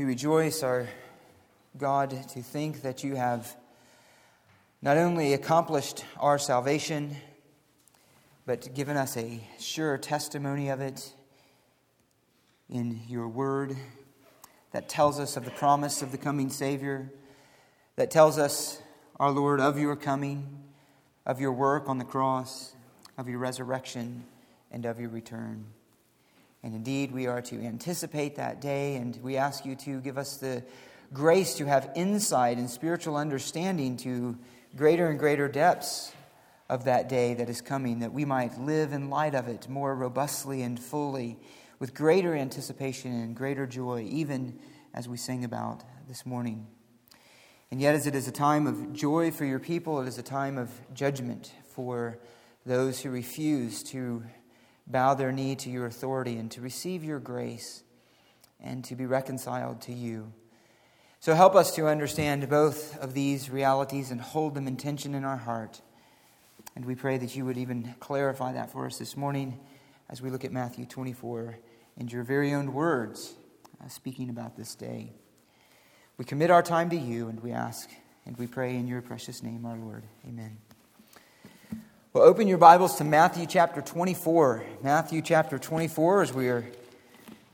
We rejoice, our God, to think that you have not only accomplished our salvation, but given us a sure testimony of it in your word that tells us of the promise of the coming Savior, that tells us, our Lord, of your coming, of your work on the cross, of your resurrection, and of your return. And indeed, we are to anticipate that day, and we ask you to give us the grace to have insight and spiritual understanding to greater and greater depths of that day that is coming, that we might live in light of it more robustly and fully, with greater anticipation and greater joy, even as we sing about this morning. And yet, as it is a time of joy for your people, it is a time of judgment for those who refuse to bow their knee to your authority and to receive your grace and to be reconciled to you. So help us to understand both of these realities and hold them in tension in our heart. And we pray that you would even clarify that for us this morning as we look at Matthew 24 and your very own words uh, speaking about this day. We commit our time to you and we ask and we pray in your precious name, our Lord. Amen. Well, open your Bibles to Matthew chapter 24. Matthew chapter 24, as we are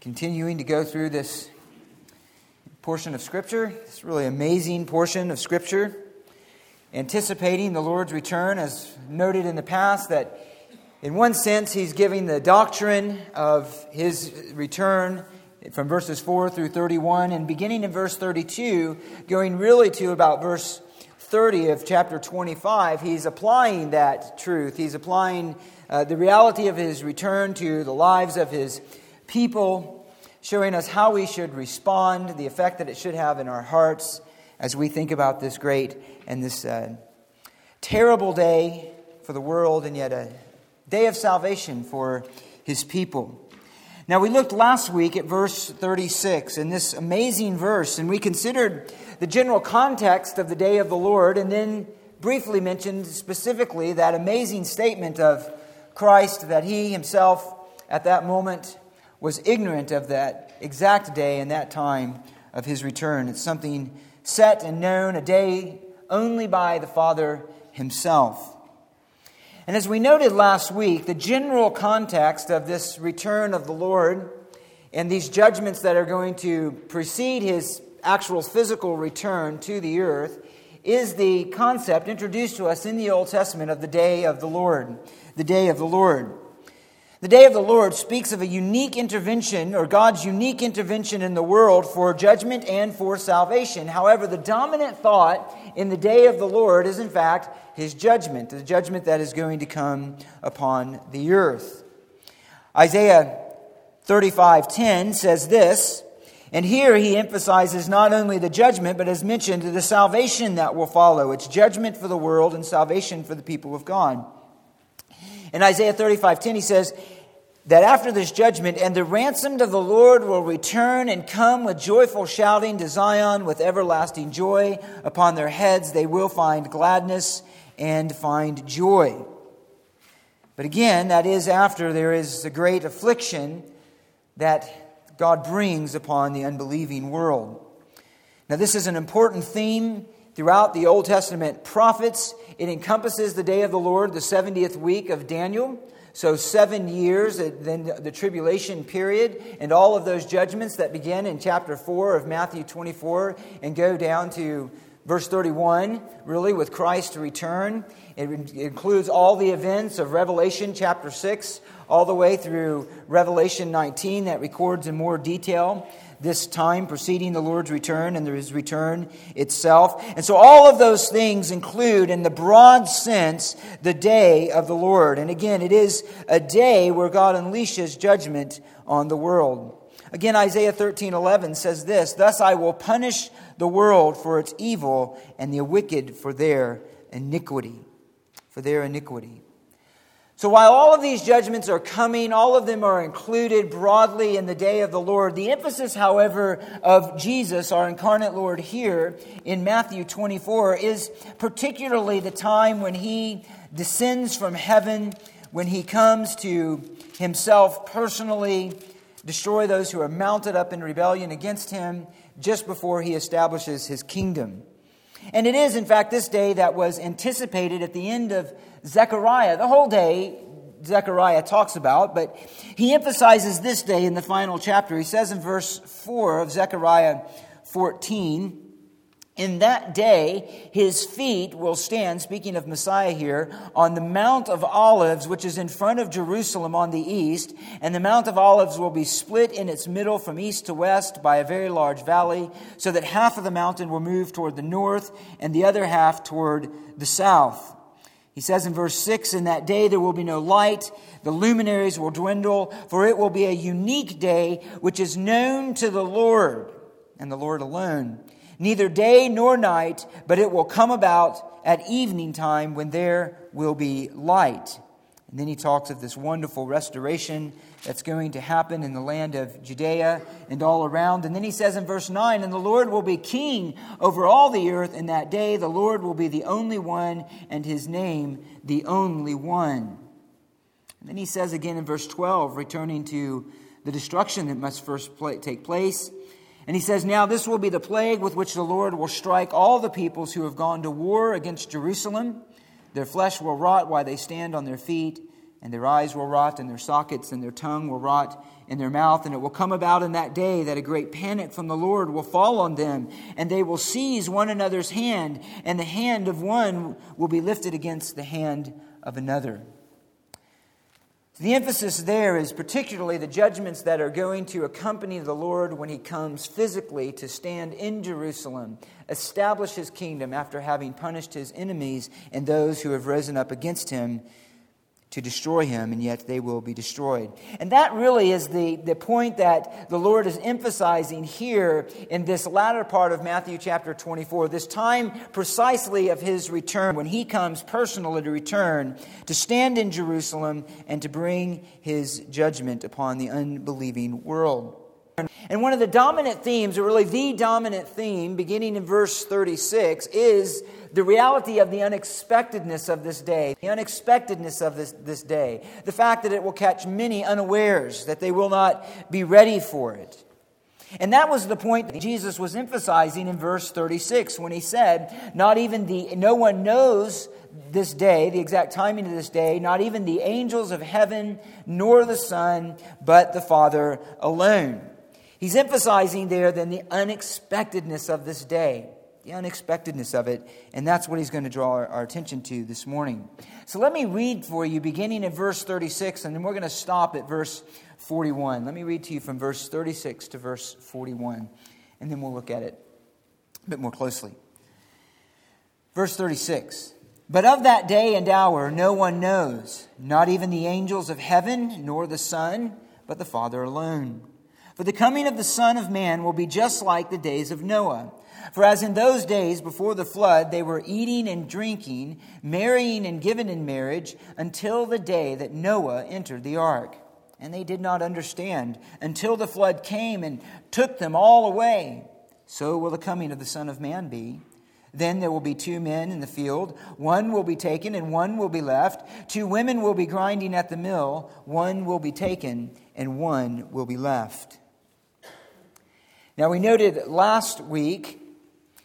continuing to go through this portion of Scripture, this really amazing portion of Scripture, anticipating the Lord's return, as noted in the past, that in one sense He's giving the doctrine of His return from verses 4 through 31, and beginning in verse 32, going really to about verse 30 of chapter 25, he's applying that truth. He's applying uh, the reality of his return to the lives of his people showing us how we should respond, the effect that it should have in our hearts as we think about this great and this uh, terrible day for the world, and yet a day of salvation for his people. Now, we looked last week at verse 36 in this amazing verse, and we considered the general context of the day of the Lord, and then briefly mentioned specifically that amazing statement of Christ that he himself at that moment was ignorant of that exact day and that time of his return. It's something set and known, a day only by the Father himself. And as we noted last week, the general context of this return of the Lord and these judgments that are going to precede his actual physical return to the earth is the concept introduced to us in the Old Testament of the day of the Lord. The day of the Lord. The day of the Lord speaks of a unique intervention, or God's unique intervention in the world for judgment and for salvation. However, the dominant thought in the day of the Lord is, in fact, his judgment, the judgment that is going to come upon the earth. Isaiah 35:10 says this, and here he emphasizes not only the judgment, but as mentioned, the salvation that will follow. It's judgment for the world and salvation for the people of God. In Isaiah 35 10, he says, that after this judgment, and the ransomed of the Lord will return and come with joyful shouting to Zion with everlasting joy. Upon their heads they will find gladness and find joy. But again, that is after there is a great affliction that God brings upon the unbelieving world. Now, this is an important theme throughout the Old Testament prophets. It encompasses the day of the Lord, the 70th week of Daniel. So, seven years, uh, then the tribulation period, and all of those judgments that begin in chapter 4 of Matthew 24 and go down to verse 31, really, with Christ's return. It includes all the events of Revelation chapter 6, all the way through Revelation 19, that records in more detail this time preceding the Lord's return and his return itself. And so all of those things include, in the broad sense, the day of the Lord. And again, it is a day where God unleashes judgment on the world. Again, Isaiah 13 11 says this Thus I will punish the world for its evil and the wicked for their iniquity. For their iniquity. So while all of these judgments are coming, all of them are included broadly in the day of the Lord. The emphasis, however, of Jesus, our incarnate Lord, here in Matthew 24 is particularly the time when he descends from heaven, when he comes to himself personally destroy those who are mounted up in rebellion against him just before he establishes his kingdom. And it is, in fact, this day that was anticipated at the end of Zechariah. The whole day Zechariah talks about, but he emphasizes this day in the final chapter. He says in verse 4 of Zechariah 14, in that day, his feet will stand, speaking of Messiah here, on the Mount of Olives, which is in front of Jerusalem on the east. And the Mount of Olives will be split in its middle from east to west by a very large valley, so that half of the mountain will move toward the north and the other half toward the south. He says in verse 6 In that day there will be no light, the luminaries will dwindle, for it will be a unique day which is known to the Lord and the Lord alone neither day nor night, but it will come about at evening time when there will be light. And then he talks of this wonderful restoration that's going to happen in the land of Judea and all around. And then he says in verse 9, And the Lord will be king over all the earth in that day. The Lord will be the only one, and his name the only one. And then he says again in verse 12, returning to the destruction that must first take place. And he says, Now this will be the plague with which the Lord will strike all the peoples who have gone to war against Jerusalem. Their flesh will rot while they stand on their feet, and their eyes will rot in their sockets, and their tongue will rot in their mouth. And it will come about in that day that a great panic from the Lord will fall on them, and they will seize one another's hand, and the hand of one will be lifted against the hand of another. The emphasis there is particularly the judgments that are going to accompany the Lord when he comes physically to stand in Jerusalem, establish his kingdom after having punished his enemies and those who have risen up against him to destroy him, and yet they will be destroyed. And that really is the, the point that the Lord is emphasizing here in this latter part of Matthew chapter 24, this time precisely of his return, when he comes personally to return, to stand in Jerusalem and to bring his judgment upon the unbelieving world. And one of the dominant themes, or really the dominant theme, beginning in verse 36, is the reality of the unexpectedness of this day, the unexpectedness of this, this day, the fact that it will catch many unawares, that they will not be ready for it. And that was the point that Jesus was emphasizing in verse 36 when he said, Not even the, no one knows this day, the exact timing of this day, not even the angels of heaven, nor the Son, but the Father alone. He's emphasizing there then the unexpectedness of this day, the unexpectedness of it, and that's what he's going to draw our, our, attention to this morning. So let me read for you beginning at verse 36, and then we're going to stop at verse 41. Let me read to you from verse 36 to verse 41, and then we'll look at it a bit more closely. Verse 36. But of that day and hour no one knows, not even the angels of heaven, nor the Son, but the Father alone. For the coming of the Son of Man will be just like the days of Noah. For as in those days before the flood, they were eating and drinking, marrying and given in marriage, until the day that Noah entered the ark. And they did not understand until the flood came and took them all away. So will the coming of the Son of Man be. Then there will be two men in the field. One will be taken and one will be left. Two women will be grinding at the mill. One will be taken and one will be left. Now, we noted last week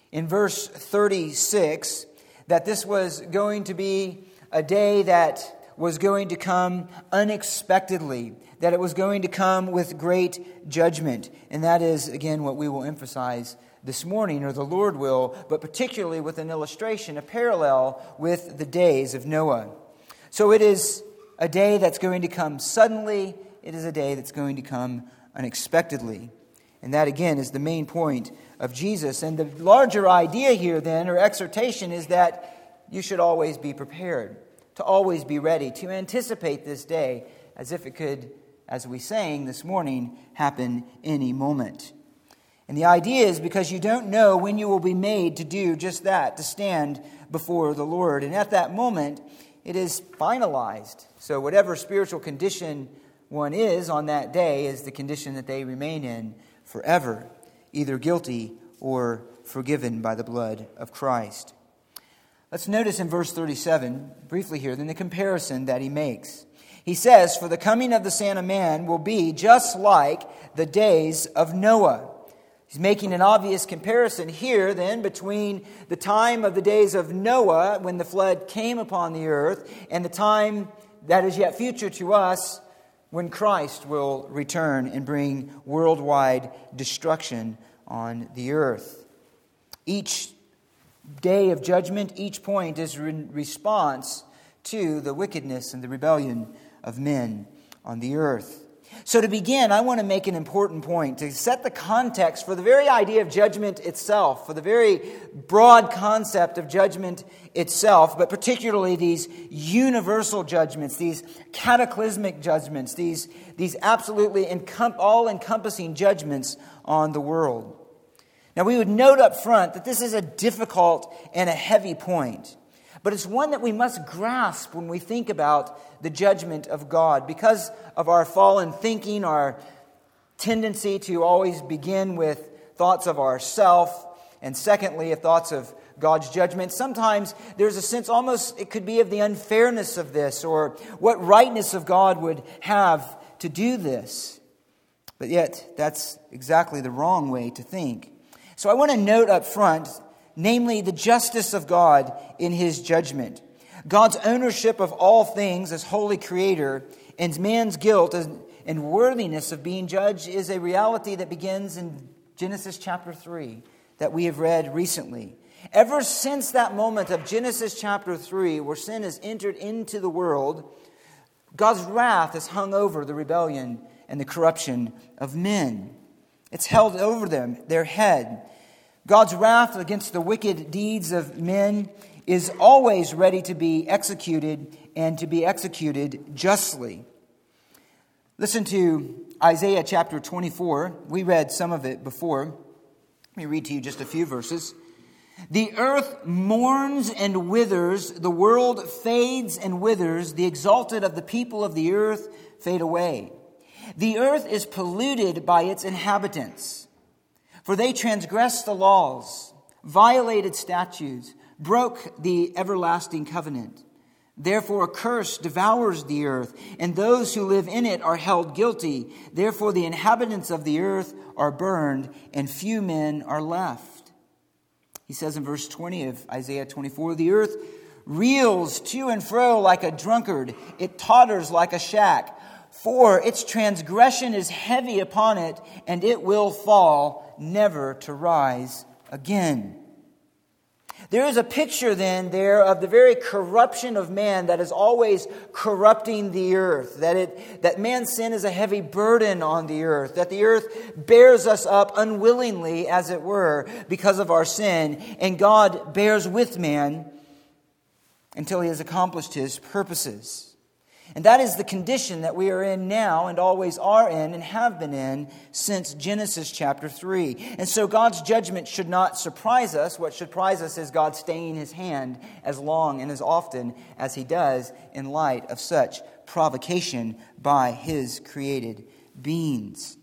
in verse 36 that this was going to be a day that was going to come unexpectedly, that it was going to come with great judgment. And that is, again, what we will emphasize this morning, or the Lord will, but particularly with an illustration, a parallel with the days of Noah. So it is a day that's going to come suddenly, it is a day that's going to come unexpectedly. And that, again, is the main point of Jesus. And the larger idea here, then, or exhortation, is that you should always be prepared, to always be ready, to anticipate this day as if it could, as we sang this morning, happen any moment. And the idea is because you don't know when you will be made to do just that, to stand before the Lord. And at that moment, it is finalized. So, whatever spiritual condition one is on that day is the condition that they remain in forever, either guilty or forgiven by the blood of Christ. Let's notice in verse 37, briefly here, then the comparison that he makes. He says, For the coming of the Son of Man will be just like the days of Noah. He's making an obvious comparison here, then, between the time of the days of Noah, when the flood came upon the earth, and the time that is yet future to us, when Christ will return and bring worldwide destruction on the earth. Each day of judgment, each point is in response to the wickedness and the rebellion of men on the earth. So, to begin, I want to make an important point to set the context for the very idea of judgment itself, for the very broad concept of judgment itself, but particularly these universal judgments, these cataclysmic judgments, these, these absolutely encom- all encompassing judgments on the world. Now, we would note up front that this is a difficult and a heavy point. But it's one that we must grasp when we think about the judgment of God. Because of our fallen thinking, our tendency to always begin with thoughts of ourself, and secondly, of thoughts of God's judgment. Sometimes there's a sense almost it could be of the unfairness of this or what rightness of God would have to do this. But yet, that's exactly the wrong way to think. So I want to note up front namely the justice of God in his judgment, God's ownership of all things as holy creator, and man's guilt and worthiness of being judged is a reality that begins in Genesis chapter 3 that we have read recently. Ever since that moment of Genesis chapter 3, where sin has entered into the world, God's wrath has hung over the rebellion and the corruption of men. It's held over them, their head. God's wrath against the wicked deeds of men is always ready to be executed and to be executed justly. Listen to Isaiah chapter 24. We read some of it before. Let me read to you just a few verses. The earth mourns and withers, the world fades and withers, the exalted of the people of the earth fade away. The earth is polluted by its inhabitants. For they transgressed the laws, violated statutes, broke the everlasting covenant. Therefore, a curse devours the earth, and those who live in it are held guilty. Therefore, the inhabitants of the earth are burned, and few men are left. He says in verse 20 of Isaiah 24 The earth reels to and fro like a drunkard, it totters like a shack. For its transgression is heavy upon it, and it will fall, never to rise again. There is a picture then there of the very corruption of man that is always corrupting the earth, that, it, that man's sin is a heavy burden on the earth, that the earth bears us up unwillingly, as it were, because of our sin, and God bears with man until he has accomplished his purposes. And that is the condition that we are in now and always are in and have been in since Genesis chapter 3. And so God's judgment should not surprise us. What should surprise us is God staying his hand as long and as often as he does in light of such provocation by his created beings.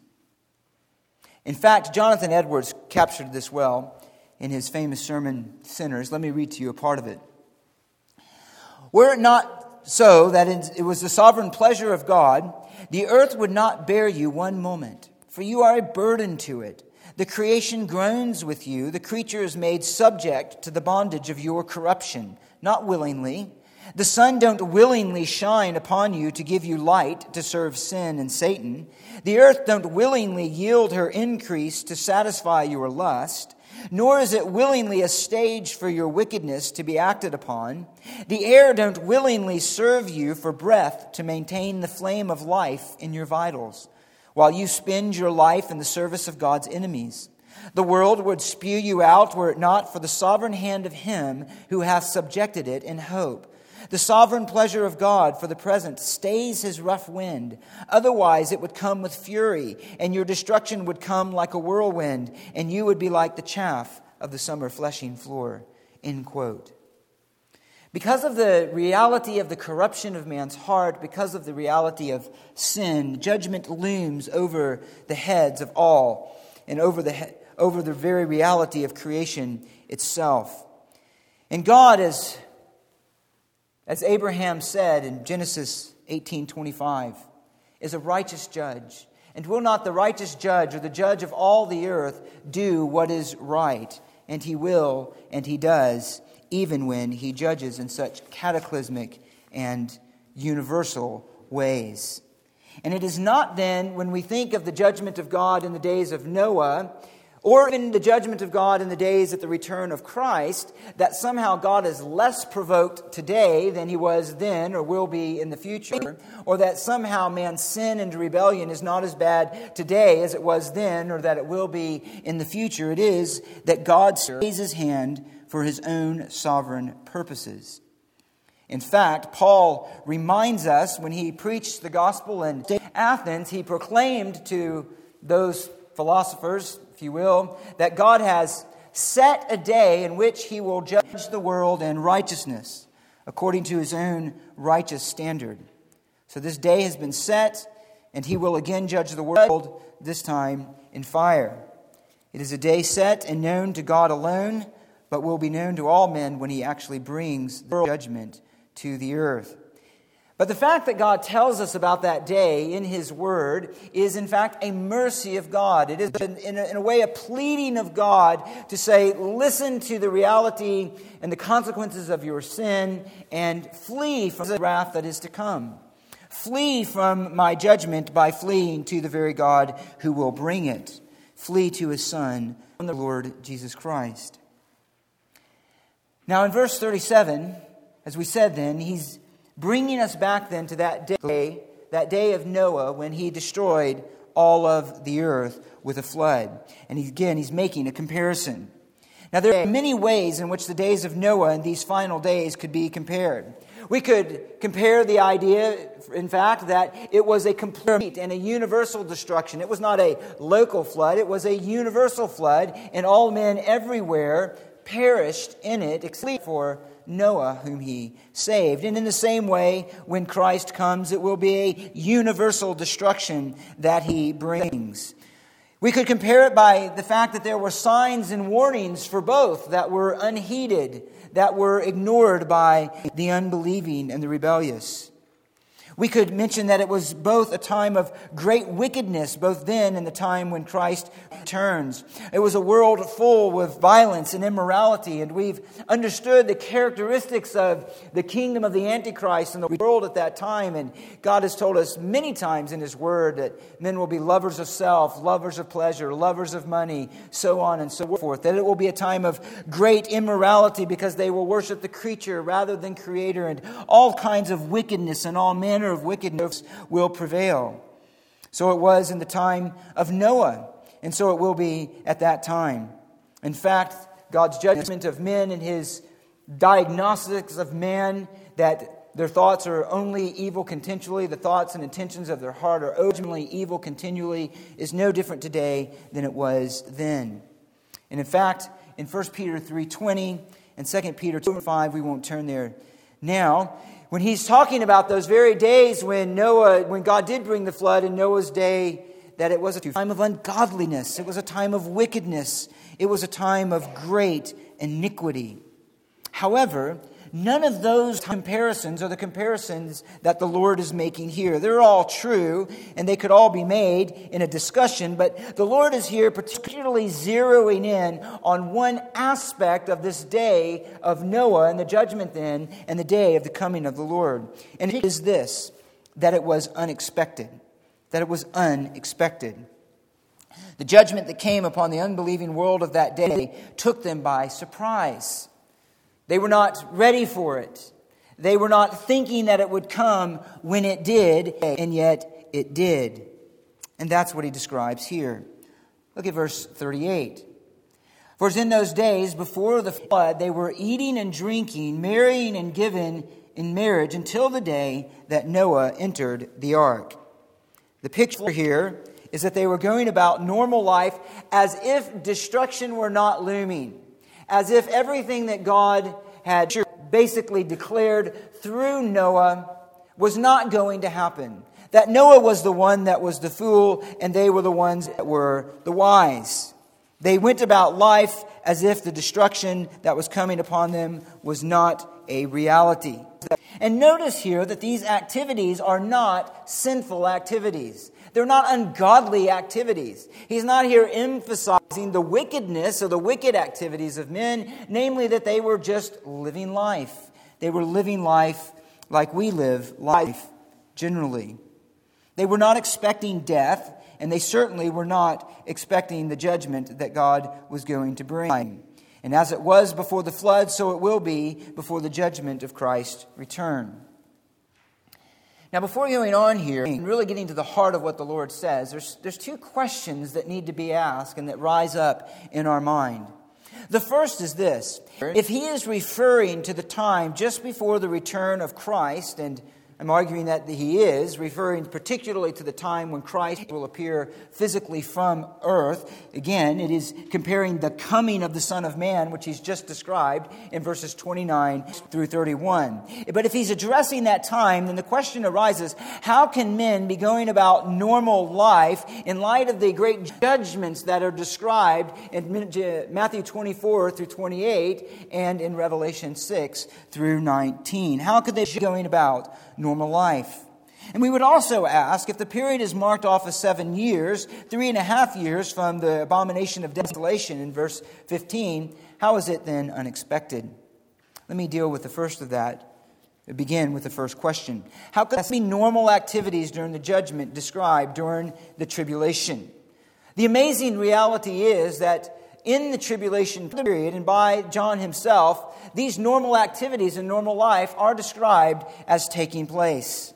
In fact, Jonathan Edwards captured this well in his famous sermon, Sinners. Let me read to you a part of it. Were it not so that it was the sovereign pleasure of God, the earth would not bear you one moment, for you are a burden to it. The creation groans with you. The creature is made subject to the bondage of your corruption, not willingly. The sun don't willingly shine upon you to give you light to serve sin and Satan. The earth don't willingly yield her increase to satisfy your lust nor is it willingly a stage for your wickedness to be acted upon. The air don't willingly serve you for breath to maintain the flame of life in your vitals, while you spend your life in the service of God's enemies. The world would spew you out were it not for the sovereign hand of Him who hath subjected it in hope the sovereign pleasure of God for the present stays his rough wind. Otherwise, it would come with fury, and your destruction would come like a whirlwind, and you would be like the chaff of the summer threshing floor. End quote. Because of the reality of the corruption of man's heart, because of the reality of sin, judgment looms over the heads of all and over the, he- over the very reality of creation itself. And God, as as Abraham said in Genesis 18:25, is a righteous judge. And will not the righteous judge or the judge of all the earth do what is right? And he will, and he does, even when he judges in such cataclysmic and universal ways. And it is not then, when we think of the judgment of God in the days of Noah, or in the judgment of God in the days at the return of Christ, that somehow God is less provoked today than he was then or will be in the future, or that somehow man's sin and rebellion is not as bad today as it was then or that it will be in the future. It is that God raises his hand for his own sovereign purposes. In fact, Paul reminds us when he preached the gospel in Athens, he proclaimed to those philosophers, if you will, that God has set a day in which he will judge the world in righteousness according to his own righteous standard. So this day has been set, and he will again judge the world, this time in fire. It is a day set and known to God alone, but will be known to all men when he actually brings the judgment to the earth. But the fact that God tells us about that day in His Word is, in fact, a mercy of God. It is, in a, in a, way, a pleading of God to say, listen to the reality and the consequences of your sin and flee from the wrath that is to come. Flee from my judgment by fleeing to the very God who will bring it. Flee to His Son, the Lord Jesus Christ. Now, in verse 37, as we said then, he's bringing us back then to that day, that day of Noah when he destroyed all of the earth with a flood. And again, he's making a comparison. Now, there are many ways in which the days of Noah and these final days could be compared. We could compare the idea, in fact, that it was a complete and a universal destruction. It was not a local flood, it was a universal flood, and all men everywhere perished in it except for Noah, whom he saved. And in the same way, when Christ comes, it will be a universal destruction that he brings. We could compare it by the fact that there were signs and warnings for both that were unheeded, that were ignored by the unbelieving and the rebellious. We could mention that it was both a time of great wickedness, both then and the time when Christ returns. It was a world full with violence and immorality, and we've understood the characteristics of the kingdom of the Antichrist and the world at that time. And God has told us many times in His Word that men will be lovers of self, lovers of pleasure, lovers of money, so on and so forth. That it will be a time of great immorality because they will worship the creature rather than Creator, and all kinds of wickedness and all manner manner of wickedness will prevail. So it was in the time of Noah, and so it will be at that time. In fact, God's judgment of men and his diagnostics of man that their thoughts are only evil continually, the thoughts and intentions of their heart are ultimately evil continually, is no different today than it was then. And in fact, in 1 Peter 3.20 and 2 Peter 2.5, we won't turn there now, when he's talking about those very days when Noah, when God did bring the flood in Noah's day, that it was a time of ungodliness, it was a time of wickedness, it was a time of great iniquity. However, None of those comparisons are the comparisons that the Lord is making here. They're all true, and they could all be made in a discussion, but the Lord is here particularly zeroing in on one aspect of this day of Noah and the judgment then, and the day of the coming of the Lord. And it is this that it was unexpected. That it was unexpected. The judgment that came upon the unbelieving world of that day took them by surprise. They were not ready for it. They were not thinking that it would come when it did, and yet it did. And that's what he describes here. Look at verse 38. For as in those days before the flood, they were eating and drinking, marrying and giving in marriage until the day that Noah entered the ark. The picture here is that they were going about normal life as if destruction were not looming as if everything that God had basically declared through Noah was not going to happen. That Noah was the one that was the fool, and they were the ones that were the wise. They went about life as if the destruction that was coming upon them was not a reality. And notice here that these activities are not sinful activities. They're not ungodly activities. He's not here emphasizing the wickedness or the wicked activities of men, namely that they were just living life. They were living life like we live life generally. They were not expecting death, and they certainly were not expecting the judgment that God was going to bring. And as it was before the flood, so it will be before the judgment of Christ's return. Now, before going on here and really getting to the heart of what the Lord says, there's, there's two questions that need to be asked and that rise up in our mind. The first is this if he is referring to the time just before the return of Christ and I'm arguing that he is, referring particularly to the time when Christ will appear physically from earth. Again, it is comparing the coming of the Son of Man, which he's just described in verses 29 through 31. But if he's addressing that time, then the question arises how can men be going about normal life in light of the great judgments that are described in Matthew 24 through 28 and in Revelation 6 through 19? How could they be going about normal life. And we would also ask if the period is marked off as seven years, three and a half years from the abomination of desolation in verse 15, how is it then unexpected? Let me deal with the first of that. Begin with the first question. How could there be normal activities during the judgment described during the tribulation? The amazing reality is that in the tribulation period and by John himself, these normal activities in normal life are described as taking place.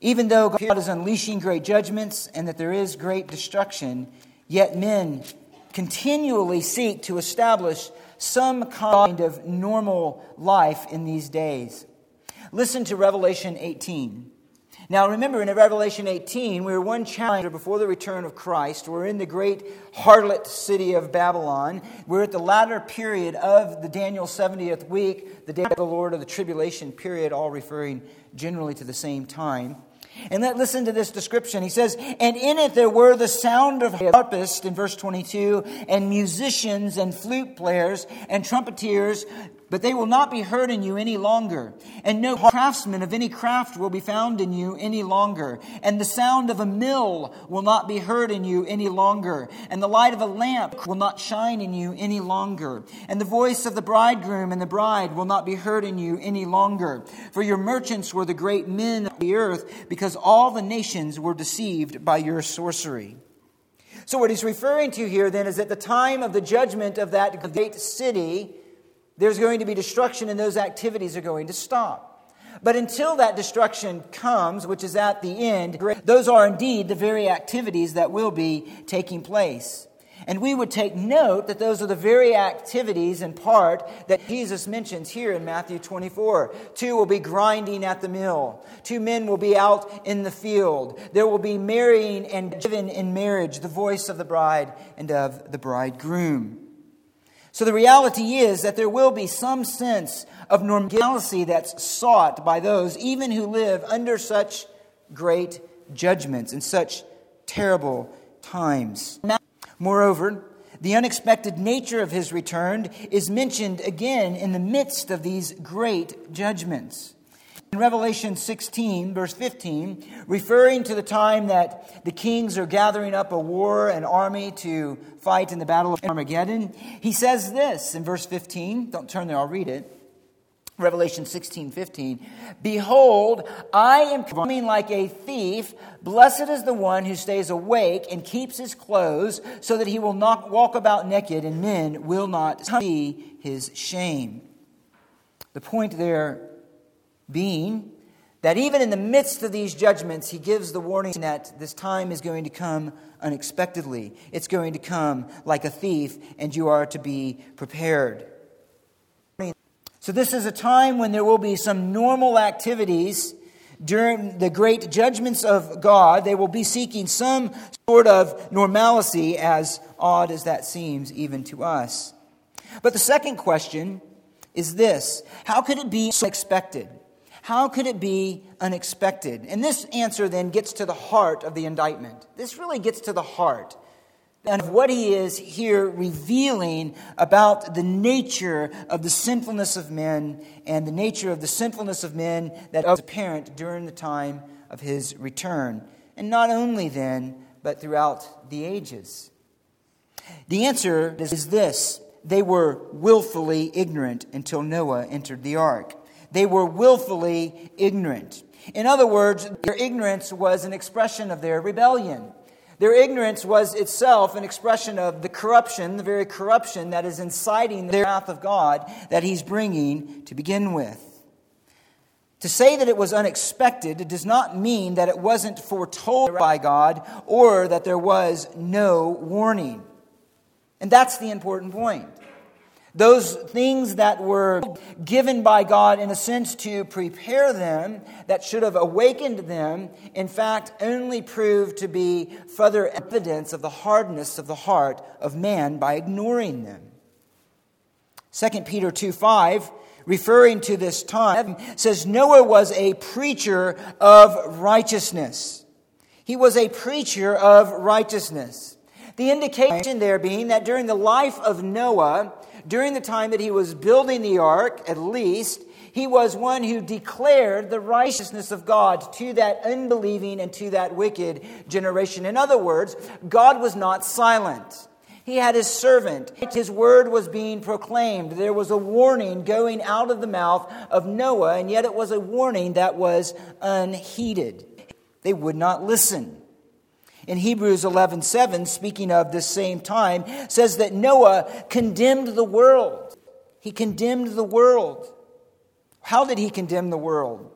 Even though God is unleashing great judgments and that there is great destruction, yet men continually seek to establish some kind of normal life in these days. Listen to Revelation 18. Now, remember in Revelation 18, we were one chapter before the return of Christ. We're in the great harlot city of Babylon. We're at the latter period of the Daniel 70th week, the day of the Lord of the tribulation period, all referring generally to the same time. And let listen to this description. He says, And in it there were the sound of harpists in verse 22, and musicians and flute players and trumpeters but they will not be heard in you any longer. And no craftsman of any craft will be found in you any longer. And the sound of a mill will not be heard in you any longer. And the light of a lamp will not shine in you any longer. And the voice of the bridegroom and the bride will not be heard in you any longer. For your merchants were the great men of the earth, because all the nations were deceived by your sorcery. So, what he's referring to here then is at the time of the judgment of that great city, there's going to be destruction and those activities are going to stop. But until that destruction comes, which is at the end, those are indeed the very activities that will be taking place. And we would take note that those are the very activities in part that Jesus mentions here in Matthew 24. Two will be grinding at the mill. Two men will be out in the field. There will be marrying and given in marriage the voice of the bride and of the bridegroom. So the reality is that there will be some sense of normalcy that's sought by those even who live under such great judgments and such terrible times. Moreover, the unexpected nature of his return is mentioned again in the midst of these great judgments. In Revelation 16, verse 15, referring to the time that the kings are gathering up a war, an army to fight in the battle of Armageddon, he says this in verse 15. Don't turn there, I'll read it. Revelation 16, 15. Behold, I am coming like a thief. Blessed is the one who stays awake and keeps his clothes, so that he will not walk about naked, and men will not see his shame. The point there being that even in the midst of these judgments, he gives the warning that this time is going to come unexpectedly. It's going to come like a thief, and you are to be prepared. So, this is a time when there will be some normal activities during the great judgments of God. They will be seeking some sort of normalcy, as odd as that seems even to us. But the second question is this How could it be so expected? How could it be unexpected? And this answer then gets to the heart of the indictment. This really gets to the heart. of what he is here revealing about the nature of the sinfulness of men and the nature of the sinfulness of men that was apparent during the time of his return. And not only then, but throughout the ages. The answer is this they were willfully ignorant until Noah entered the ark. They were willfully ignorant. In other words, their ignorance was an expression of their rebellion. Their ignorance was itself an expression of the corruption, the very corruption that is inciting the wrath of God that He's bringing to begin with. To say that it was unexpected does not mean that it wasn't foretold by God or that there was no warning. And that's the important point. Those things that were given by God in a sense to prepare them, that should have awakened them, in fact, only proved to be further evidence of the hardness of the heart of man by ignoring them. 2 Peter 2 5, referring to this time, says Noah was a preacher of righteousness. He was a preacher of righteousness. The indication there being that during the life of Noah, during the time that he was building the ark, at least, he was one who declared the righteousness of God to that unbelieving and to that wicked generation. In other words, God was not silent. He had his servant. His word was being proclaimed. There was a warning going out of the mouth of Noah, and yet it was a warning that was unheeded. They would not listen in Hebrews 11:7 speaking of this same time says that Noah condemned the world. He condemned the world. How did he condemn the world?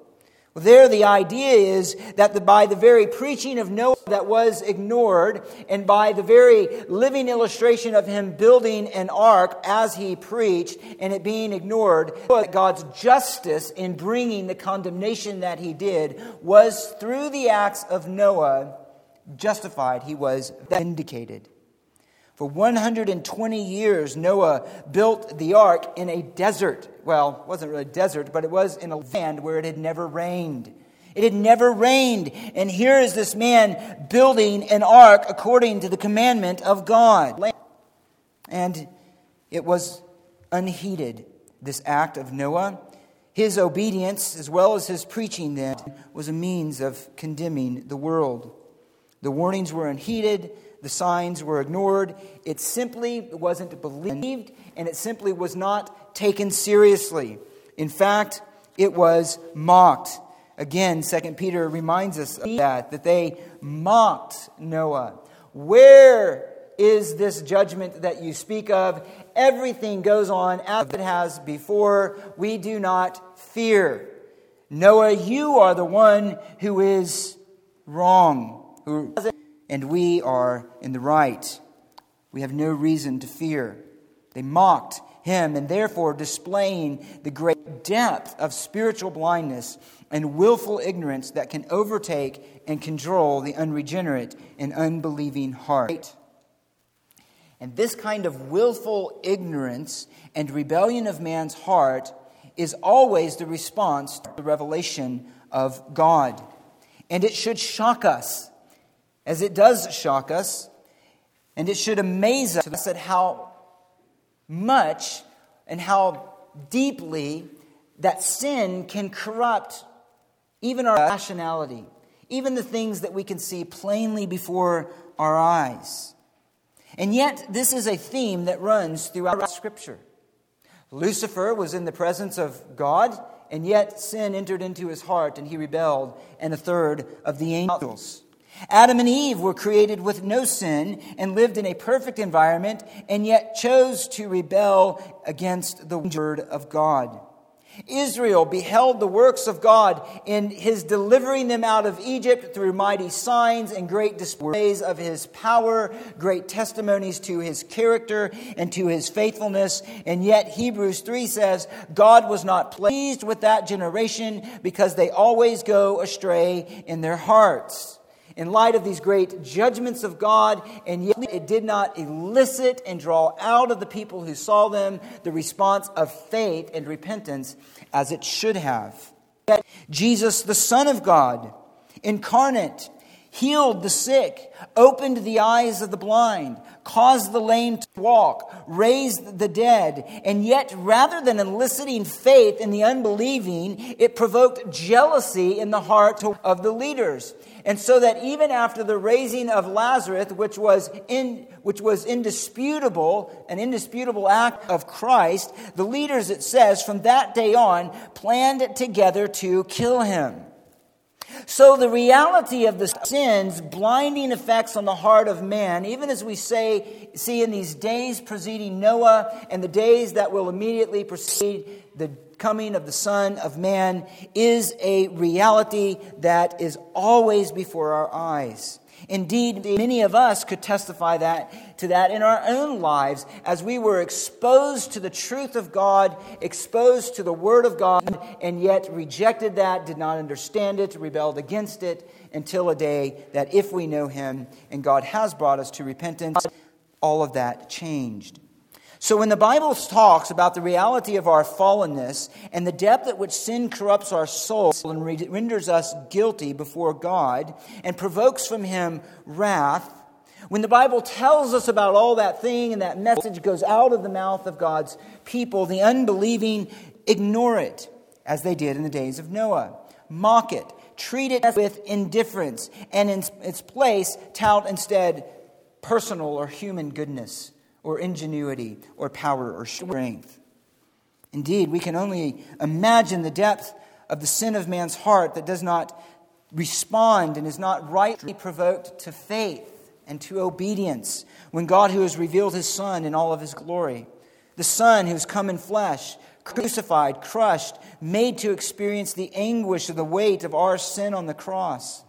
Well, there the idea is that the, by the very preaching of Noah that was ignored, and by the very living illustration of him building an ark as he preached and it being ignored, God's justice in bringing the condemnation that he did was through the acts of Noah justified, he was vindicated. For 120 years, Noah built the ark in a desert. Well, it wasn't really a desert, but it was in a land where it had never rained. It had never rained. And here is this man building an ark according to the commandment of God. And it was unheeded, this act of Noah. His obedience, as well as his preaching, then, was a means of condemning the world. The warnings were unheeded, the signs were ignored. It simply wasn't believed, and it simply was not taken seriously. In fact, it was mocked. Again, 2 Peter reminds us of that, that they mocked Noah. Where is this judgment that you speak of? Everything goes on as it has before. We do not fear. Noah, you are the one who is wrong and we are in the right. We have no reason to fear. They mocked him and therefore displaying the great depth of spiritual blindness and willful ignorance that can overtake and control the unregenerate and unbelieving heart. And this kind of willful ignorance and rebellion of man's heart is always the response to the revelation of God. And it should shock us as it does shock us, and it should amaze us at how much and how deeply that sin can corrupt even our rationality, even the things that we can see plainly before our eyes. And yet, this is a theme that runs throughout Scripture. Lucifer was in the presence of God, and yet sin entered into his heart and he rebelled, and a third of the angels. Adam and Eve were created with no sin and lived in a perfect environment and yet chose to rebel against the word of God. Israel beheld the works of God in his delivering them out of Egypt through mighty signs and great displays of his power, great testimonies to his character and to his faithfulness. And yet Hebrews 3 says God was not pleased with that generation because they always go astray in their hearts in light of these great judgments of God, and yet it did not elicit and draw out of the people who saw them the response of faith and repentance as it should have. Yet Jesus, the Son of God, incarnate, healed the sick, opened the eyes of the blind, caused the lame to walk, raised the dead, and yet rather than eliciting faith in the unbelieving, it provoked jealousy in the heart of the leaders. And so that even after the raising of Lazarus, which was, in, which was indisputable, an indisputable act of Christ, the leaders, it says, from that day on, planned together to kill him. So the reality of the sin's blinding effects on the heart of man, even as we say, see in these days preceding Noah and the days that will immediately precede the coming of the Son of Man, is a reality that is always before our eyes. Indeed, many of us could testify that, to that in our own lives as we were exposed to the truth of God, exposed to the Word of God, and yet rejected that, did not understand it, rebelled against it until a day that if we know Him and God has brought us to repentance, all of that changed. So, when the Bible talks about the reality of our fallenness and the depth at which sin corrupts our soul and renders us guilty before God and provokes from Him wrath, when the Bible tells us about all that thing and that message goes out of the mouth of God's people, the unbelieving ignore it, as they did in the days of Noah, mock it, treat it with indifference, and in its place tout instead personal or human goodness or ingenuity or power or strength. Indeed, we can only imagine the depth of the sin of man's heart that does not respond and is not rightly provoked to faith and to obedience when God, who has revealed his Son in all of his glory, the Son who has come in flesh, crucified, crushed, made to experience the anguish of the weight of our sin on the cross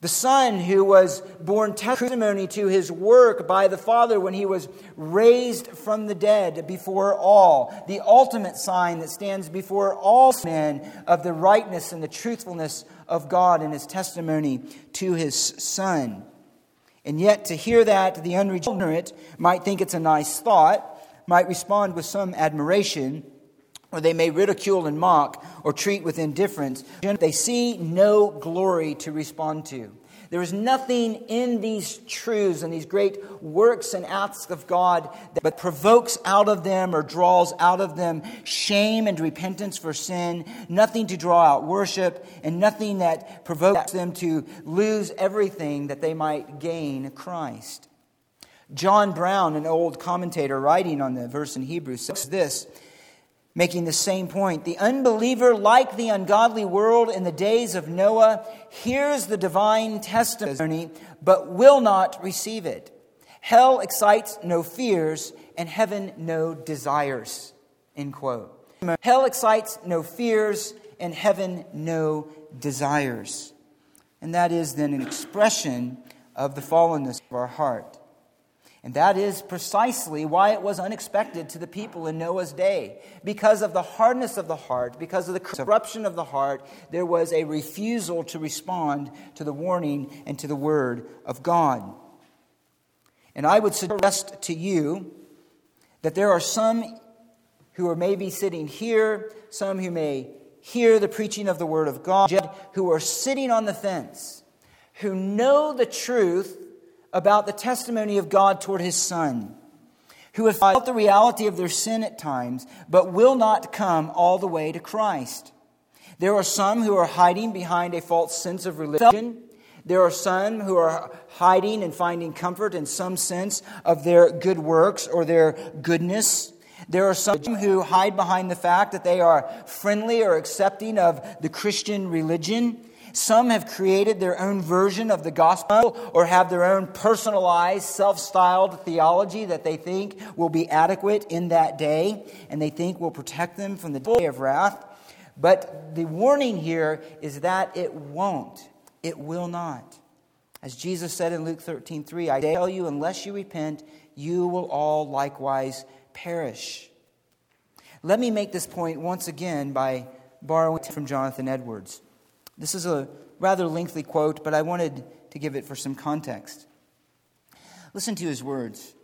the Son who was born testimony to his work by the Father when he was raised from the dead before all. The ultimate sign that stands before all men of the rightness and the truthfulness of God and his testimony to his Son. And yet, to hear that, the unregenerate might think it's a nice thought, might respond with some admiration or they may ridicule and mock or treat with indifference, they see no glory to respond to. There is nothing in these truths and these great works and acts of God that provokes out of them or draws out of them shame and repentance for sin, nothing to draw out worship, and nothing that provokes them to lose everything that they might gain Christ. John Brown, an old commentator writing on the verse in Hebrews, says this making the same point. The unbeliever, like the ungodly world in the days of Noah, hears the divine testimony but will not receive it. Hell excites no fears, and heaven no desires. End quote. Hell excites no fears, and heaven no desires. And that is then an expression of the fallenness of our heart. And that is precisely why it was unexpected to the people in Noah's day. Because of the hardness of the heart, because of the corruption of the heart, there was a refusal to respond to the warning and to the word of God. And I would suggest to you that there are some who are maybe sitting here, some who may hear the preaching of the word of God, who are sitting on the fence, who know the truth about the testimony of God toward his Son, who have felt the reality of their sin at times, but will not come all the way to Christ. There are some who are hiding behind a false sense of religion. There are some who are hiding and finding comfort in some sense of their good works or their goodness. There are some who hide behind the fact that they are friendly or accepting of the Christian religion. Some have created their own version of the gospel or have their own personalized, self styled theology that they think will be adequate in that day and they think will protect them from the day of wrath. But the warning here is that it won't. It will not. As Jesus said in Luke 13 3, I tell you, unless you repent, you will all likewise perish. Let me make this point once again by borrowing from Jonathan Edwards. This is a rather lengthy quote, but I wanted to give it for some context. Listen to his words.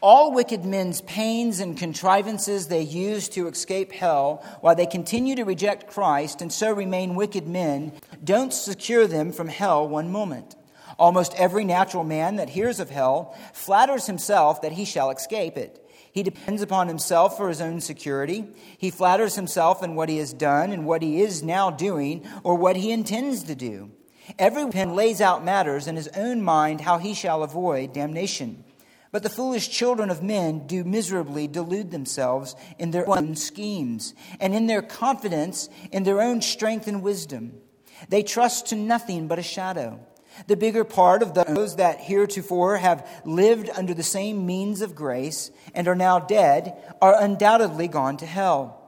All wicked men's pains and contrivances they use to escape hell while they continue to reject Christ and so remain wicked men don't secure them from hell one moment. Almost every natural man that hears of hell flatters himself that he shall escape it. He depends upon himself for his own security. He flatters himself in what he has done and what he is now doing or what he intends to do. Every man lays out matters in his own mind how he shall avoid damnation. But the foolish children of men do miserably delude themselves in their own schemes and in their confidence in their own strength and wisdom. They trust to nothing but a shadow. The bigger part of those that heretofore have lived under the same means of grace and are now dead are undoubtedly gone to hell.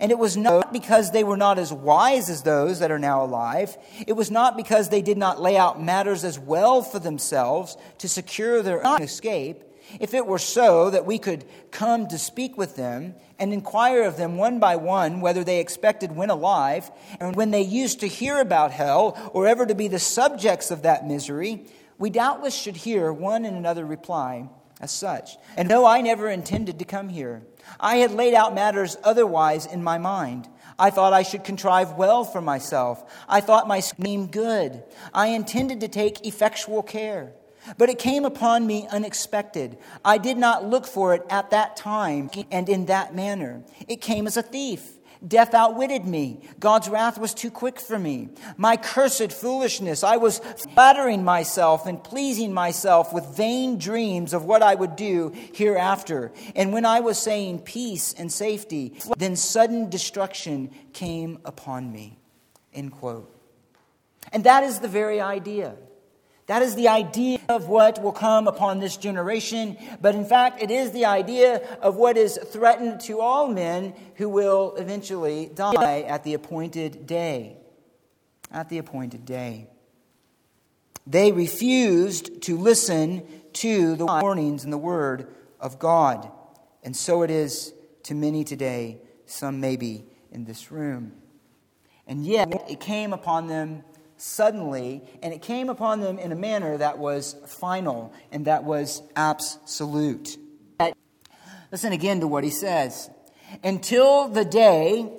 And it was not because they were not as wise as those that are now alive. It was not because they did not lay out matters as well for themselves to secure their own escape. If it were so that we could come to speak with them and inquire of them one by one whether they expected when alive, and when they used to hear about hell, or ever to be the subjects of that misery, we doubtless should hear one and another reply as such. And no, I never intended to come here. I had laid out matters otherwise in my mind. I thought I should contrive well for myself. I thought my scheme good. I intended to take effectual care. But it came upon me unexpected. I did not look for it at that time and in that manner. It came as a thief. Death outwitted me. God's wrath was too quick for me. My cursed foolishness. I was flattering myself and pleasing myself with vain dreams of what I would do hereafter. And when I was saying peace and safety, then sudden destruction came upon me. End quote. And that is the very idea. That is the idea of what will come upon this generation, but in fact, it is the idea of what is threatened to all men who will eventually die at the appointed day. At the appointed day. They refused to listen to the warnings and the Word of God. And so it is to many today, some maybe in this room. And yet, it came upon them suddenly, and it came upon them in a manner that was final and that was absolute. Listen again to what he says. Until the day,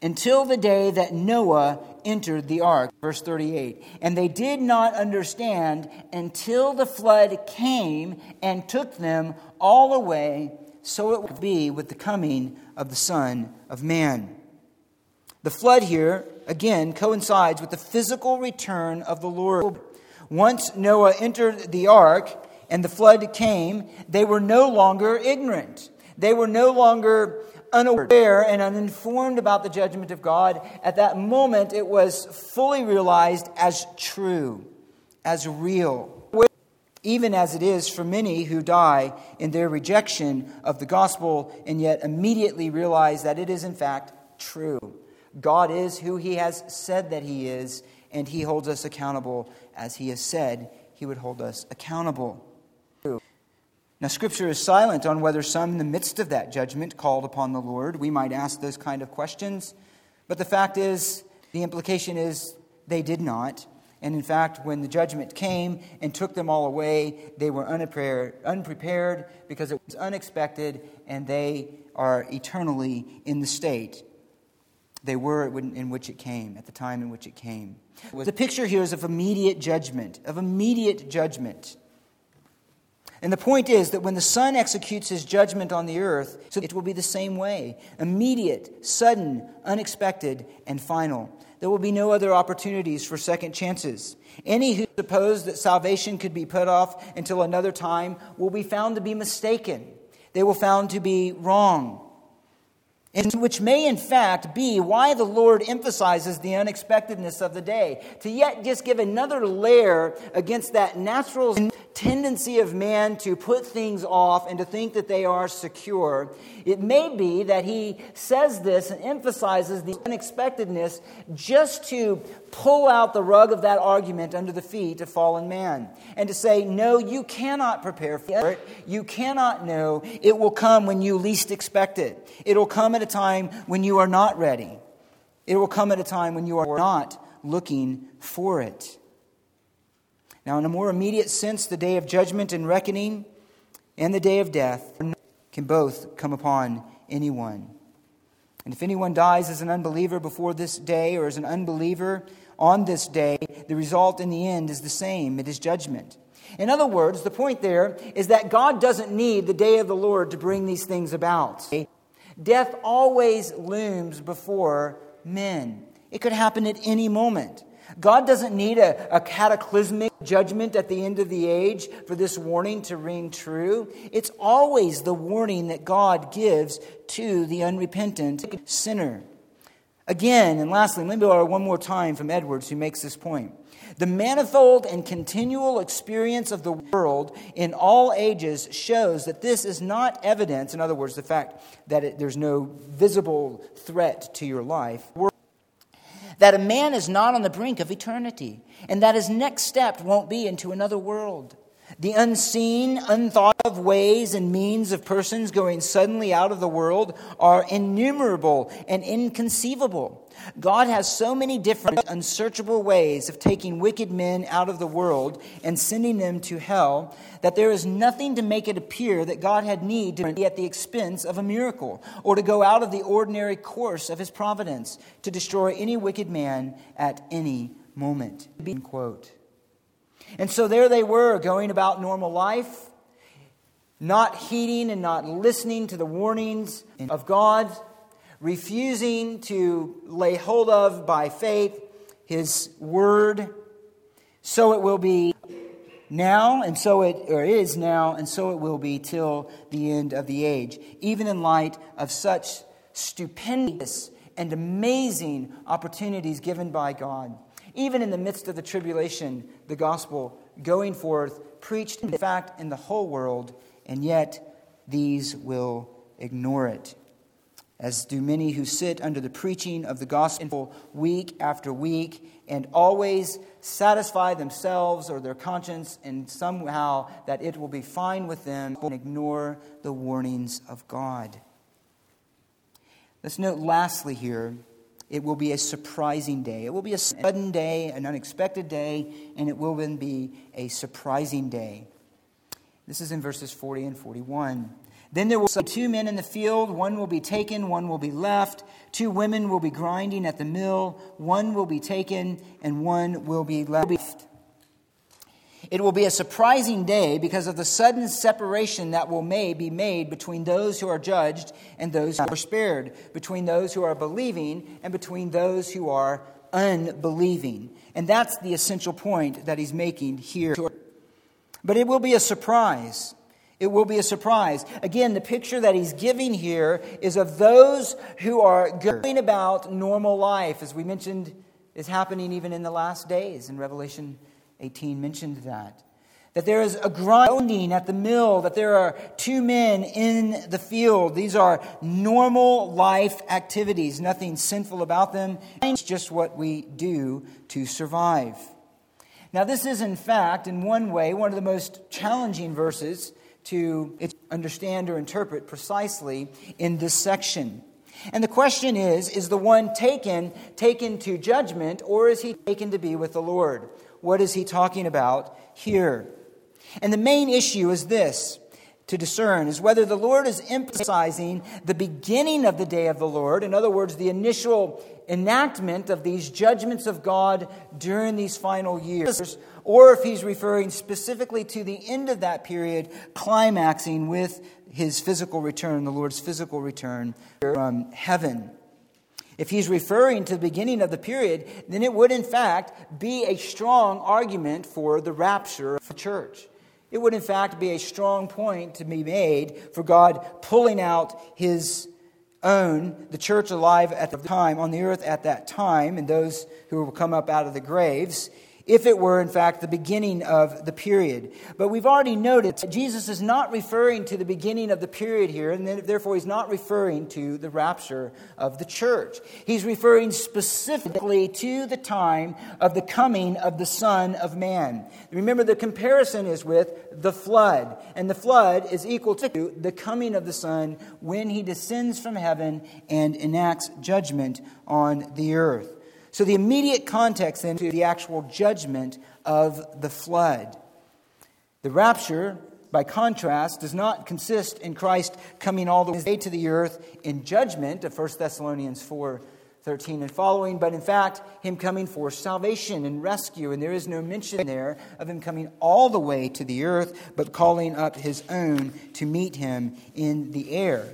until the day that Noah entered the ark, verse 38. And they did not understand until the flood came and took them all away, so it would be with the coming of the Son of Man. The flood here, again, coincides with the physical return of the Lord. Once Noah entered the ark and the flood came, they were no longer ignorant. They were no longer unaware and uninformed about the judgment of God. At that moment, it was fully realized as true, as real even as it is for many who die in their rejection of the gospel and yet immediately realize that it is in fact true. God is who he has said that he is, and he holds us accountable as he has said he would hold us accountable. Now, Scripture is silent on whether some, in the midst of that judgment, called upon the Lord. We might ask those kind of questions, but the fact is, the implication is they did not. And in fact, when the judgment came and took them all away, they were unprepared, unprepared because it was unexpected, and they are eternally in the state they were in which it came, at the time in which it came. The picture here is of immediate judgment, of immediate judgment. And the point is that when the Son executes his judgment on the earth, so it will be the same way immediate, sudden, unexpected, and final. There will be no other opportunities for second chances. Any who suppose that salvation could be put off until another time will be found to be mistaken. They will found to be wrong and which may in fact be why the Lord emphasizes the unexpectedness of the day, to yet just give another layer against that natural tendency of man to put things off and to think that they are secure. It may be that he says this and emphasizes the unexpectedness just to pull out the rug of that argument under the feet of fallen man and to say, No, you cannot prepare for it. You cannot know. It will come when you least expect it. It will come at a time when you are not ready. It will come at a time when you are not looking for it. Now, in a more immediate sense, the day of judgment and reckoning and the day of death can both come upon anyone. And if anyone dies as an unbeliever before this day or as an unbeliever on this day, the result in the end is the same it is judgment. In other words, the point there is that God doesn't need the day of the Lord to bring these things about. Death always looms before men, it could happen at any moment. God doesn't need a, a, cataclysmic judgment at the end of the age for this warning to ring true. It's always the warning that God gives to the unrepentant sinner. Again, and lastly, let me borrow one more time from Edwards, who makes this point. The manifold and continual experience of the world in all ages shows that this is not evidence, in other words, the fact that it, there's no visible threat to your life, that a man is not on the brink of eternity, and that his next step won't be into another world. The unseen, unthought of ways and means of persons going suddenly out of the world are innumerable and inconceivable. God has so many different, unsearchable ways of taking wicked men out of the world and sending them to hell that there is nothing to make it appear that God had need to be at the expense of a miracle or to go out of the ordinary course of his providence to destroy any wicked man at any moment. Quote. And so there they were, going about normal life, not heeding and not listening to the warnings of God refusing to lay hold of by faith his word. So it will be now, and so it or is now, and so it will be till the end of the age, even in light of such stupendous and amazing opportunities given by God. Even in the midst of the tribulation, the gospel going forth, preached in fact in the whole world, and yet these will ignore it as do many who sit under the preaching of the gospel week after week and always satisfy themselves or their conscience in somehow that it will be fine with them and ignore the warnings of God. Let's note lastly here it will be a surprising day. It will be a sudden day, an unexpected day, and it will then be a surprising day. This is in verses 40 and 41. Then there will be two men in the field, one will be taken, one will be left. Two women will be grinding at the mill, one will be taken, and one will be left. It will be a surprising day because of the sudden separation that will may be made between those who are judged and those who are spared, between those who are believing and between those who are unbelieving. And that's the essential point that he's making here. But it will be a surprise. It will be a surprise. Again, the picture that he's giving here is of those who are going about normal life, as we mentioned is happening even in the last days, in Revelation 18 mentioned that. That there is a grinding at the mill, that there are two men in the field. These are normal life activities, nothing sinful about them. It's just what we do to survive. Now, this is, in fact, in one way, one of the most challenging verses to understand or interpret precisely in this section. And the question is is the one taken taken to judgment or is he taken to be with the Lord? What is he talking about here? And the main issue is this to discern is whether the Lord is emphasizing the beginning of the day of the Lord, in other words, the initial enactment of these judgments of God during these final years, or if he's referring specifically to the end of that period, climaxing with his physical return, the Lord's physical return from heaven. If he's referring to the beginning of the period, then it would in fact be a strong argument for the rapture of the church. It would in fact be a strong point to be made for God pulling out his own, the church alive at the time, on the earth at that time, and those who will come up out of the graves if it were, in fact, the beginning of the period. But we've already noted that Jesus is not referring to the beginning of the period here, and therefore he's not referring to the rapture of the church. He's referring specifically to the time of the coming of the Son of Man. Remember, the comparison is with the flood, and the flood is equal to the coming of the Son when he descends from heaven and enacts judgment on the earth. So the immediate context then to the actual judgment of the flood. The rapture, by contrast, does not consist in Christ coming all the way to the earth in judgment of 1 Thessalonians 4 13 and following, but in fact, him coming for salvation and rescue. And there is no mention there of him coming all the way to the earth, but calling up his own to meet him in the air.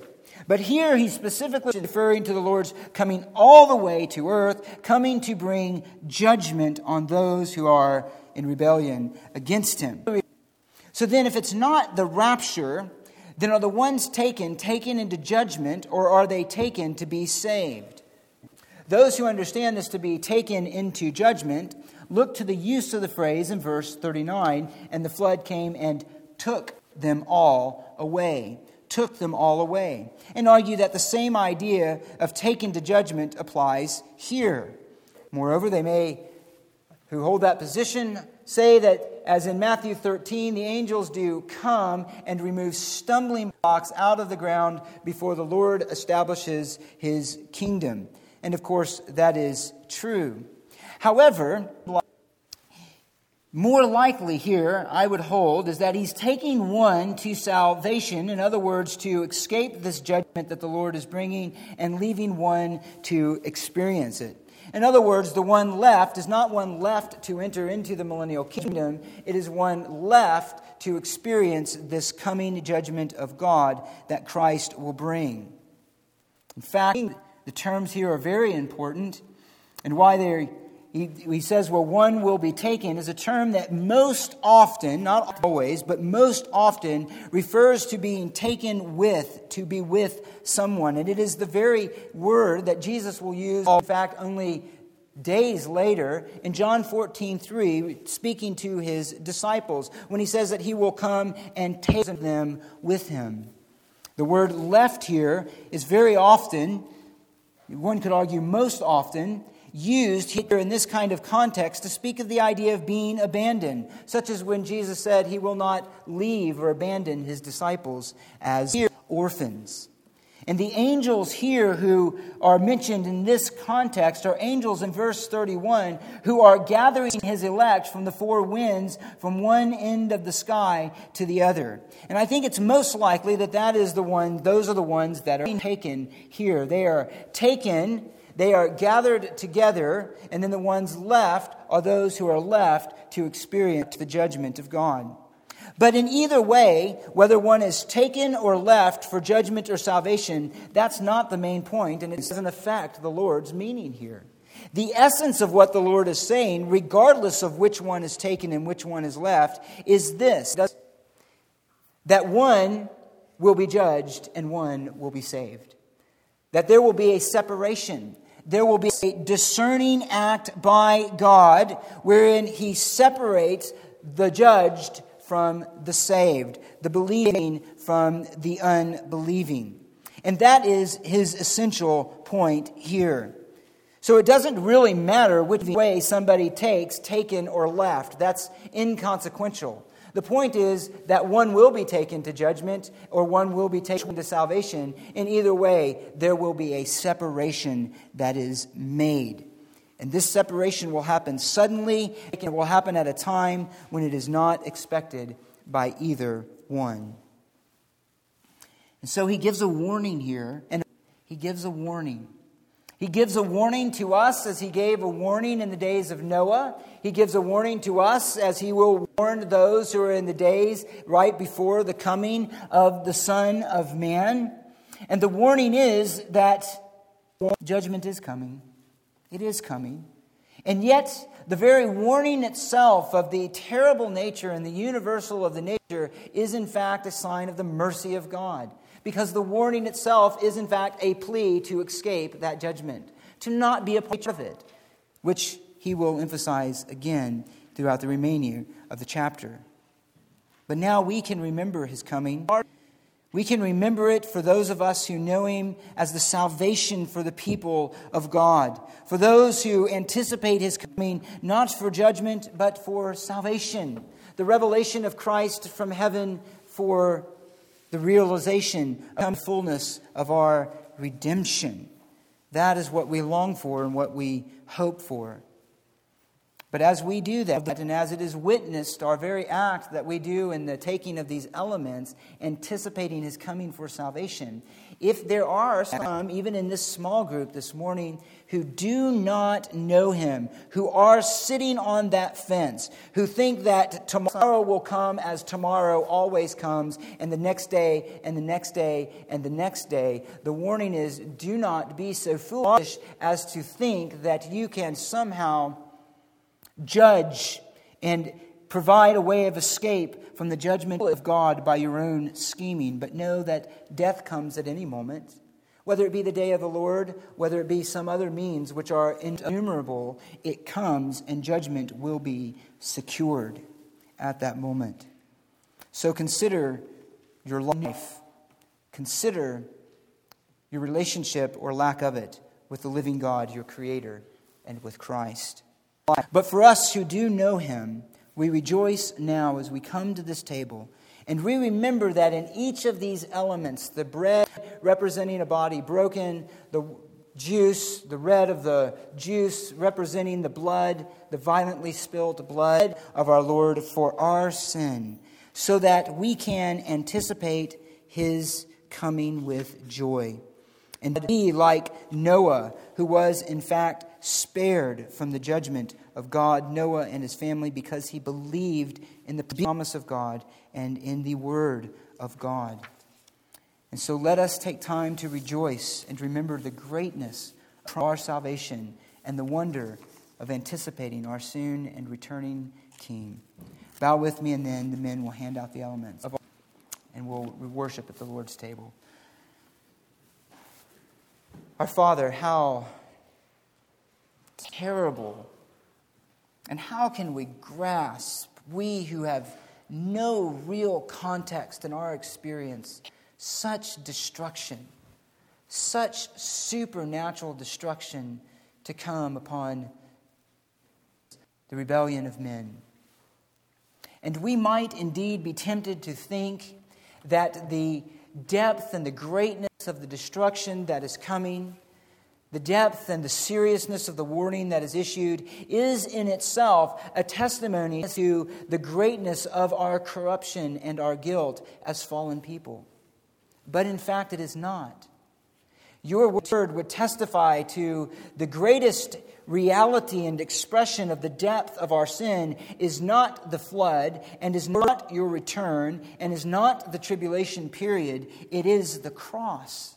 But here he's specifically referring to the Lord's coming all the way to earth, coming to bring judgment on those who are in rebellion against him. So then, if it's not the rapture, then are the ones taken taken into judgment, or are they taken to be saved? Those who understand this to be taken into judgment look to the use of the phrase in verse 39 and the flood came and took them all away. Took them all away. And argue that the same idea of taken to judgment applies here. Moreover, they may, who hold that position, say that, as in Matthew 13, the angels do come and remove stumbling blocks out of the ground before the Lord establishes his kingdom. And of course, that is true. However, more likely here, I would hold, is that he's taking one to salvation, in other words, to escape this judgment that the Lord is bringing, and leaving one to experience it. In other words, the one left is not one left to enter into the millennial kingdom, it is one left to experience this coming judgment of God that Christ will bring. In fact, the terms here are very important, and why they he, he says, well, one will be taken is a term that most often, not always, but most often refers to being taken with, to be with someone. And it is the very word that Jesus will use, in fact, only days later in John 14, 3, speaking to his disciples, when he says that he will come and take them with him. The word left here is very often one could argue most often, used here in this kind of context to speak of the idea of being abandoned, such as when Jesus said he will not leave or abandon his disciples as orphans. And the angels here who are mentioned in this context are angels in verse 31 who are gathering his elect from the four winds from one end of the sky to the other. And I think it's most likely that that is the one, those are the ones that are taken here. They are taken, they are gathered together, and then the ones left are those who are left to experience the judgment of God. But in either way, whether one is taken or left for judgment or salvation, that's not the main point, and it doesn't affect the Lord's meaning here. The essence of what the Lord is saying, regardless of which one is taken and which one is left, is this that one will be judged and one will be saved. That there will be a separation. There will be a discerning act by God wherein He separates the judged from the saved, the believing from the unbelieving. And that is his essential point here. So it doesn't really matter which way somebody takes, taken or left. That's inconsequential. The point is that one will be taken to judgment or one will be taken to salvation. In either way, there will be a separation that is made. And this separation will happen suddenly, it will happen at a time when it is not expected by either one. And so he gives a warning here, and he gives a warning. He gives a warning to us as he gave a warning in the days of Noah. He gives a warning to us as he will warn those who are in the days right before the coming of the Son of Man. And the warning is that judgment is coming. It is coming. And yet, the very warning itself of the terrible nature and the universal of the nature is, in fact, a sign of the mercy of God. Because the warning itself is, in fact, a plea to escape that judgment, to not be a part of it, which he will emphasize again throughout the remainder of the chapter. But now we can remember his coming. We can remember it for those of us who know Him as the salvation for the people of God, for those who anticipate His coming not for judgment, but for salvation, the revelation of Christ from heaven for the realization of the fullness of our redemption. That is what we long for and what we hope for. But as we do that, and as it is witnessed, our very act that we do in the taking of these elements, anticipating his coming for salvation, if there are some, even in this small group this morning, who do not know him, who are sitting on that fence, who think that tomorrow will come as tomorrow always comes, and the next day, and the next day, and the next day, the warning is do not be so foolish as to think that you can somehow judge and provide a way of escape from the judgment of God by your own scheming, but know that death comes at any moment. Whether it be the day of the Lord, whether it be some other means which are innumerable, it comes and judgment will be secured at that moment. So consider your life. Consider your relationship or lack of it with the living God, your Creator, and with Christ. But for us who do know him, we rejoice now as we come to this table. And we remember that in each of these elements, the bread representing a body broken, the juice, the red of the juice representing the blood, the violently spilled blood of our Lord for our sin, so that we can anticipate his coming with joy. And be like Noah, who was in fact spared from the judgment of God, Noah and his family, because he believed in the promise of God and in the word of God. And so let us take time to rejoice and remember the greatness of our salvation and the wonder of anticipating our soon and returning King. Bow with me, and then the men will hand out the elements and we'll worship at the Lord's table. Our Father, how terrible. And how can we grasp, we who have no real context in our experience, such destruction, such supernatural destruction to come upon the rebellion of men? And we might indeed be tempted to think that the depth and the greatness of the destruction that is coming the depth and the seriousness of the warning that is issued is in itself a testimony to the greatness of our corruption and our guilt as fallen people. But in fact, it is not. Your word would testify to the greatest reality and expression of the depth of our sin is not the flood, and is not your return, and is not the tribulation period. It is the cross.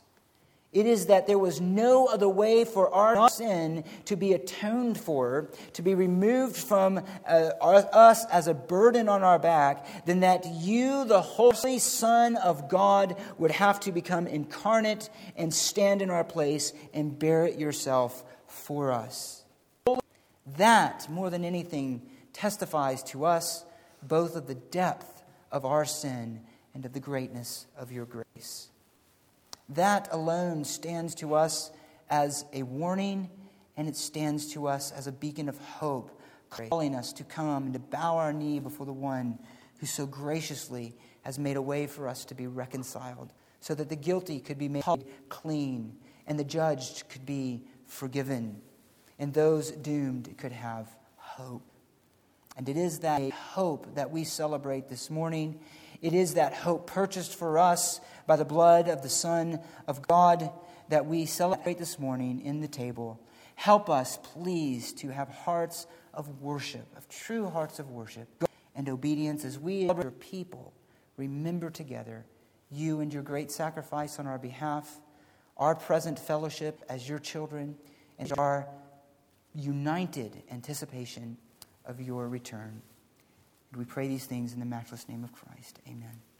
It is that there was no other way for our sin to be atoned for, to be removed from uh, us as a burden on our back, than that you, the Holy Son of God, would have to become incarnate and stand in our place and bear it yourself for us. That, more than anything, testifies to us both of the depth of our sin and of the greatness of your grace. That alone stands to us as a warning, and it stands to us as a beacon of hope, calling us to come and to bow our knee before the one who so graciously has made a way for us to be reconciled, so that the guilty could be made clean, and the judged could be forgiven, and those doomed could have hope. And it is that hope that we celebrate this morning. It is that hope purchased for us by the blood of the Son of God that we celebrate this morning in the table. Help us, please, to have hearts of worship, of true hearts of worship and obedience as we, your people, remember together you and your great sacrifice on our behalf, our present fellowship as your children, and our united anticipation of your return. We pray these things in the matchless name of Christ. Amen.